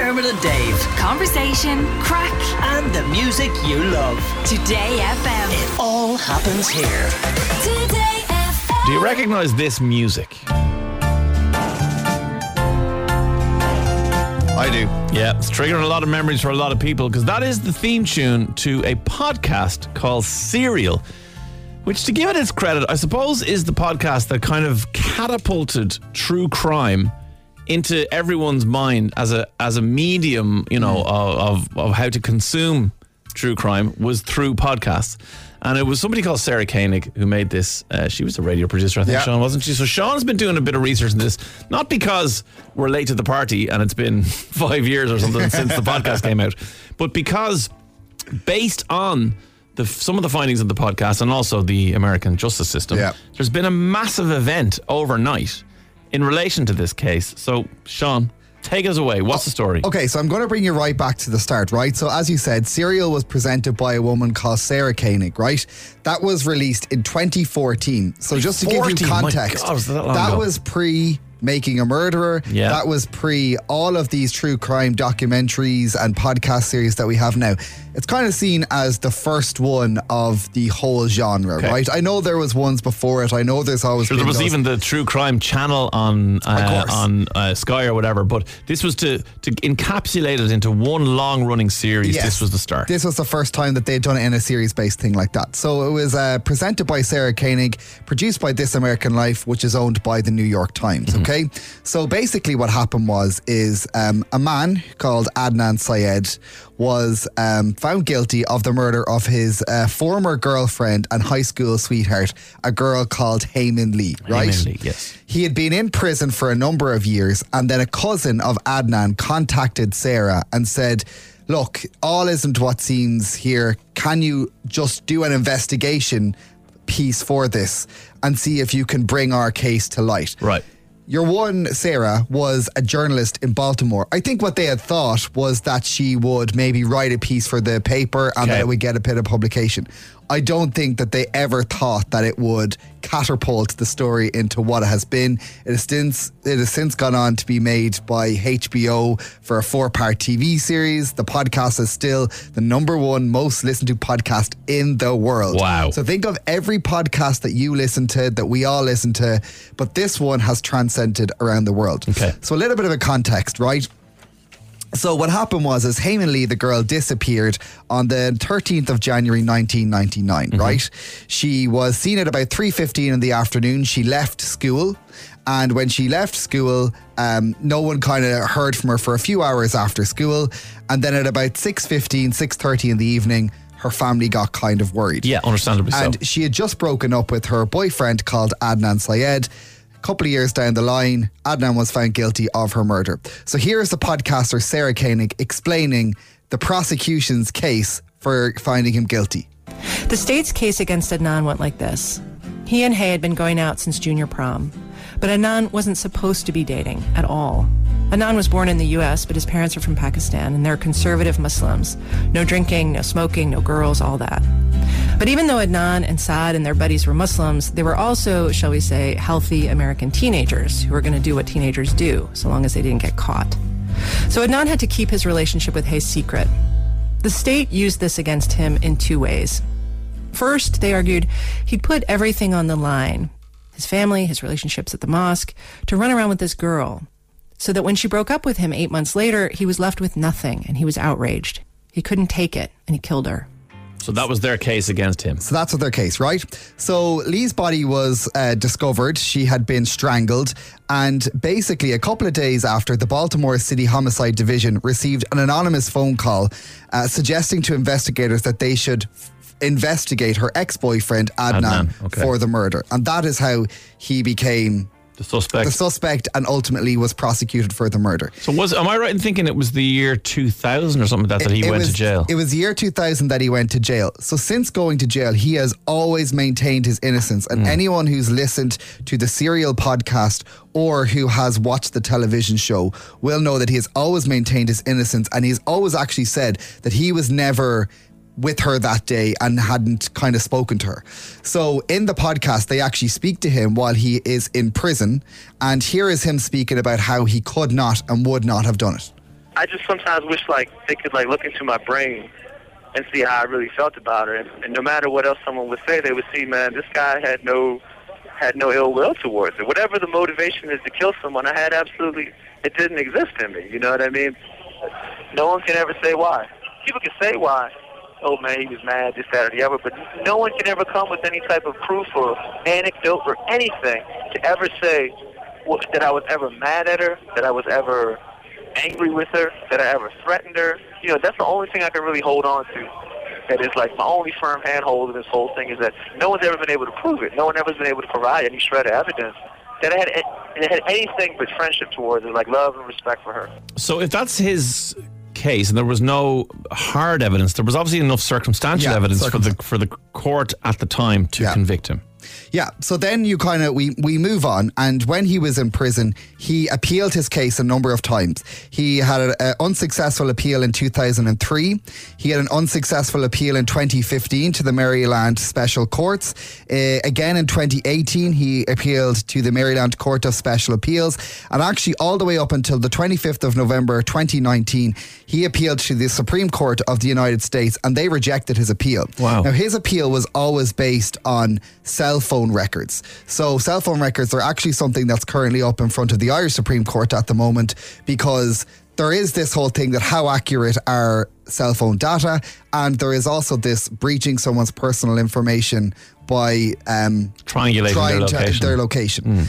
Dermot and Dave. Conversation, crack, And the music you love. Today FM. It all happens here. Today FM. Do you recognize this music? I do. Yeah, it's triggering a lot of memories for a lot of people because that is the theme tune to a podcast called Serial, which, to give it its credit, I suppose is the podcast that kind of catapulted true crime into everyone's mind as a as a medium, you know, of, of of how to consume true crime was through podcasts. And it was somebody called Sarah Koenig who made this. Uh, she was a radio producer, I think, Yeah. Sean, wasn't she? So Sean's been doing a bit of research in this, not because we're late to the party and it's been five years or something since the podcast came out, but because based on the, some of the findings of the podcast and also the American justice system, Yeah. there's been a massive event overnight in relation to this case. So, Sean, take us away. What's the story? Okay, so I'm going to bring you right back to the start, right? So, as you said, Serial was presented by a woman called Sarah Koenig, right? That was released in 2014. So, just to give 14, you my context, God, was that ago? was pre Making a Murderer. Yeah. That was pre all of these true crime documentaries and podcast series that we have now. It's kind of seen as the first one of the whole genre, Okay. right? I know there was ones before it. I know there's always Sure, there was those- even the true crime channel on uh, on uh, Sky or whatever, but this was to to encapsulate it into one long running series. Yes. This was the start. This was the first time that they'd done it in a series based thing like that. So it was uh, presented by Sarah Koenig, produced by This American Life, which is owned by the New York Times. Mm-hmm. Okay. So basically, what happened was is um, a man called Adnan Syed was um, found guilty of the murder of his uh, former girlfriend and high school sweetheart, a girl called Hae Min Lee. Right. Lee, yes. He had been in prison for a number of years, and then a cousin of Adnan contacted Sarah and said, Look, all isn't what seems here. Can you just do an investigation piece for this and see if you can bring our case to light? Right. Your one, Sarah, was a journalist in Baltimore. I think what they had thought was that she would maybe write a piece for the paper and Okay. that it would get a bit of publication. I don't think that they ever thought that it would catapult the story into what it has been. It has since it has since gone on to be made by HBO for a four-part TV series. The podcast is still the number one most listened to podcast in the world. Wow. So think of every podcast that you listen to, that we all listen to, but this one has transcended around the world. Okay. So a little bit of a context, right? So what happened was, is Hae Min Lee, the girl, disappeared on the 13th of January 1999. Right? She was seen at about 3:15 in the afternoon. She left school, and when she left school, um, no one kind of heard from her for a few hours after school, and then at about 6:15, 6:30 in the evening, her family got kind of worried. Yeah, understandably so. And she had just broken up with her boyfriend called Adnan Syed. Couple of years down the line, Adnan was found guilty of her murder. So here's the podcaster Sarah Koenig explaining the prosecution's case for finding him guilty. The state's case against Adnan went like this. He and Hae had been going out since junior prom, but Adnan wasn't supposed to be dating at all. Adnan was born in the US, but his parents are from Pakistan and they're conservative Muslims. No drinking, no smoking, no girls, all that. But even though Adnan and Saad and their buddies were Muslims, they were also, shall we say, healthy American teenagers who were going to do what teenagers do, so long as they didn't get caught. So Adnan had to keep his relationship with Hae secret. The state used this against him in two ways. First, they argued he'd put everything on the line his family, his relationships at the mosque to run around with this girl. So that when she broke up with him eight months later, he was left with nothing and he was outraged. He couldn't take it and he killed her. So that was their case against him. So that's what their case, right? So Lee's body was uh, discovered. She had been strangled. And basically, a couple of days after, the Baltimore City Homicide Division received an anonymous phone call uh, suggesting to investigators that they should f- investigate her ex boyfriend, Adnan, Adnan, okay. for the murder. And that is how he became The suspect. the suspect and ultimately was prosecuted for the murder. so was am I right in thinking it was the year 2000 or something like that that he It went was, to jail? It was the year 2000 that he went to jail. So since going to jail, he has always maintained his innocence. And hmm. anyone who's listened to the Serial podcast or who has watched the television show will know that he has always maintained his innocence. And he's always actually said that he was never with her that day and hadn't kind of spoken to her. So in the podcast, they actually speak to him while he is in prison. And here is him speaking about how he could not and would not have done it. I just sometimes wish like they could like look into my brain and see how I really felt about her. And, and no matter what else someone would say, they would see, man, this guy had no had no ill will towards it. Whatever the motivation is to kill someone, I had absolutely it didn't exist in me. You know what I mean? No one can ever say why. People can say why. Oh man, he was mad, this, that, or the other, but no one can ever come with any type of proof or anecdote or anything to ever say what, that I was ever mad at her, that I was ever angry with her, that I ever threatened her. You know, that's the only thing I can really hold on to. That is like my only firm handhold in this whole thing is that no one's ever been able to prove it. No one ever has been able to provide any shred of evidence that I had, had anything but friendship towards her, like love and respect for her. So if that's his case and there was no hard evidence, there was obviously enough circumstantial Yeah, evidence for the circumstan- for the court at the time to Yeah. convict him. Yeah. So then you kind of we we move on, and when he was in prison, he appealed his case a number of times. He had an unsuccessful appeal in 2003. He had an unsuccessful appeal in 2015 to the Maryland Special Courts. Uh, again in 2018, he appealed to the Maryland Court of Special Appeals, and actually all the way up until the 25th of November 2019, he appealed to the Supreme Court of the United States, and they rejected his appeal. Wow. Now his appeal was always based on cell phone records. So cell phone records are actually something that's currently up in front of the Irish Supreme Court at the moment because there is this whole thing that how accurate are cell phone data and there is also this breaching someone's personal information by um, Triangulating their trying to location. their location.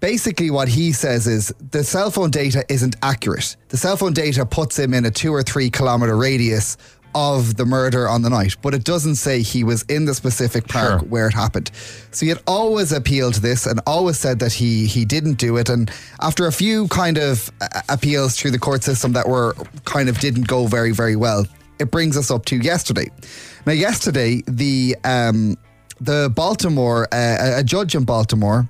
Basically, what he says is the cell phone data isn't accurate. The cell phone data puts him in a two or three kilometer radius of the murder on the night, but it doesn't say he was in the specific park Sure. where it happened. So he had always appealed to this and always said that he he didn't do it. And after a few kind of uh, appeals through the court system that were kind of didn't go very very well, it brings us up to yesterday. Now, yesterday the um, the Baltimore uh, a judge in Baltimore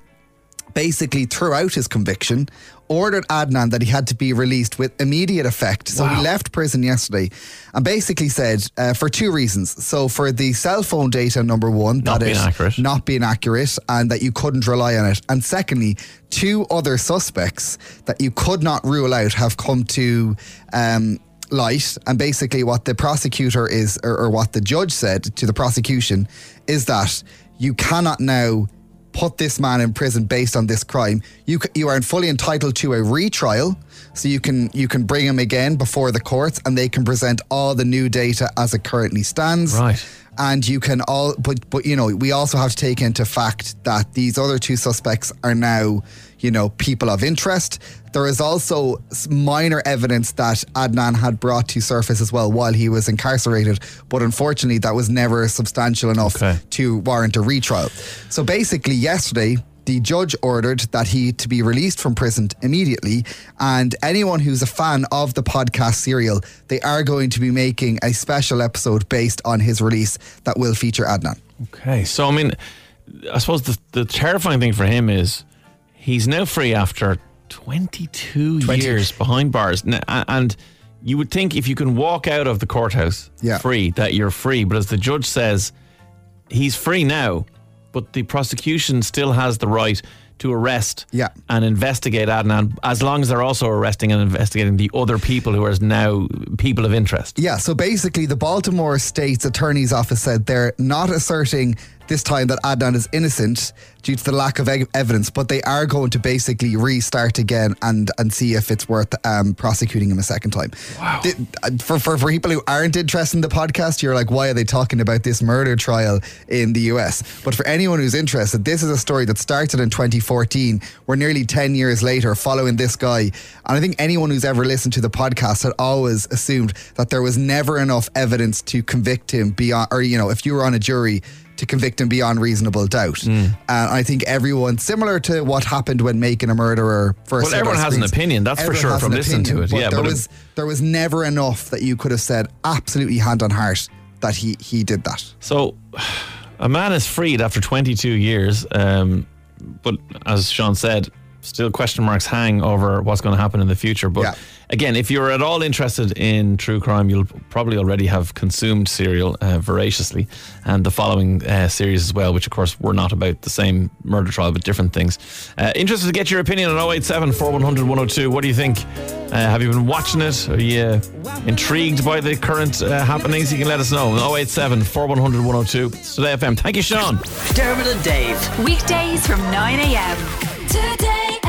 basically threw out his conviction, ordered Adnan that he had to be released with immediate effect. So he left prison yesterday and basically said uh, for two reasons. So for the cell phone data, number one, Not that being accurate. not being accurate and that you couldn't rely on it. And secondly, two other suspects that you could not rule out have come to um, light. And basically, what the prosecutor is, or, or what the judge said to the prosecution, is that you cannot now put this man in prison based on this crime. You you are fully entitled to a retrial, so you can you can bring them again before the courts, and they can present all the new data as it currently stands Right. and you can all but but you know we also have to take into fact that these other two suspects are now you know people of interest there is also minor evidence that Adnan had brought to surface as well while he was incarcerated but unfortunately that was never substantial enough Okay. to warrant a retrial so basically yesterday the judge ordered that he to be released from prison immediately and anyone who's a fan of the podcast serial they are going to be making a special episode based on his release that will feature Adnan Okay, so I mean, I suppose the, the terrifying thing for him is he's now free after 22 20. years behind bars. And you would think if you can walk out of the courthouse Yeah. free, that you're free. But as the judge says, he's free now, but the prosecution still has the right to arrest Yeah. and investigate Adnan as long as they're also arresting and investigating the other people who are now people of interest. Yeah, so basically, the Baltimore State's Attorney's Office said they're not asserting this time that Adnan is innocent due to the lack of ev- evidence, but they are going to basically restart again and and see if it's worth um, prosecuting him a second time. Wow. for, for, for people who aren't interested in the podcast, you're like, why are they talking about this murder trial in the US? But for anyone who's interested, this is a story that started in 2014. We're nearly 10 years later following this guy. And I think anyone who's ever listened to the podcast had always assumed that there was never enough evidence to convict him beyond, or, you know, if you were on a jury, to convict him beyond reasonable doubt. Mm. And I think everyone, similar to what happened when making a murderer first. Well, everyone has an opinion, that's for sure, from listening to it, but yeah, there but it- was there was never enough that you could have said absolutely hand on heart that he he did that. So, a man is freed after 22 years, um, but as Sean said, still question marks hang over what's going to happen in the future. But Yeah. again, if you're at all interested in true crime, you'll probably already have consumed Serial uh, voraciously and the following uh, series as well, which of course were not about the same murder trial but different things. Uh, interested to get your opinion on 087 4100 102. What do you think? Uh, have you been watching it? Are you uh, intrigued by the current uh, happenings? You can let us know. 087 4100 102. It's Today FM. Thank you, Sean. Dermot and Dave. Weekdays from 9 a.m. Today.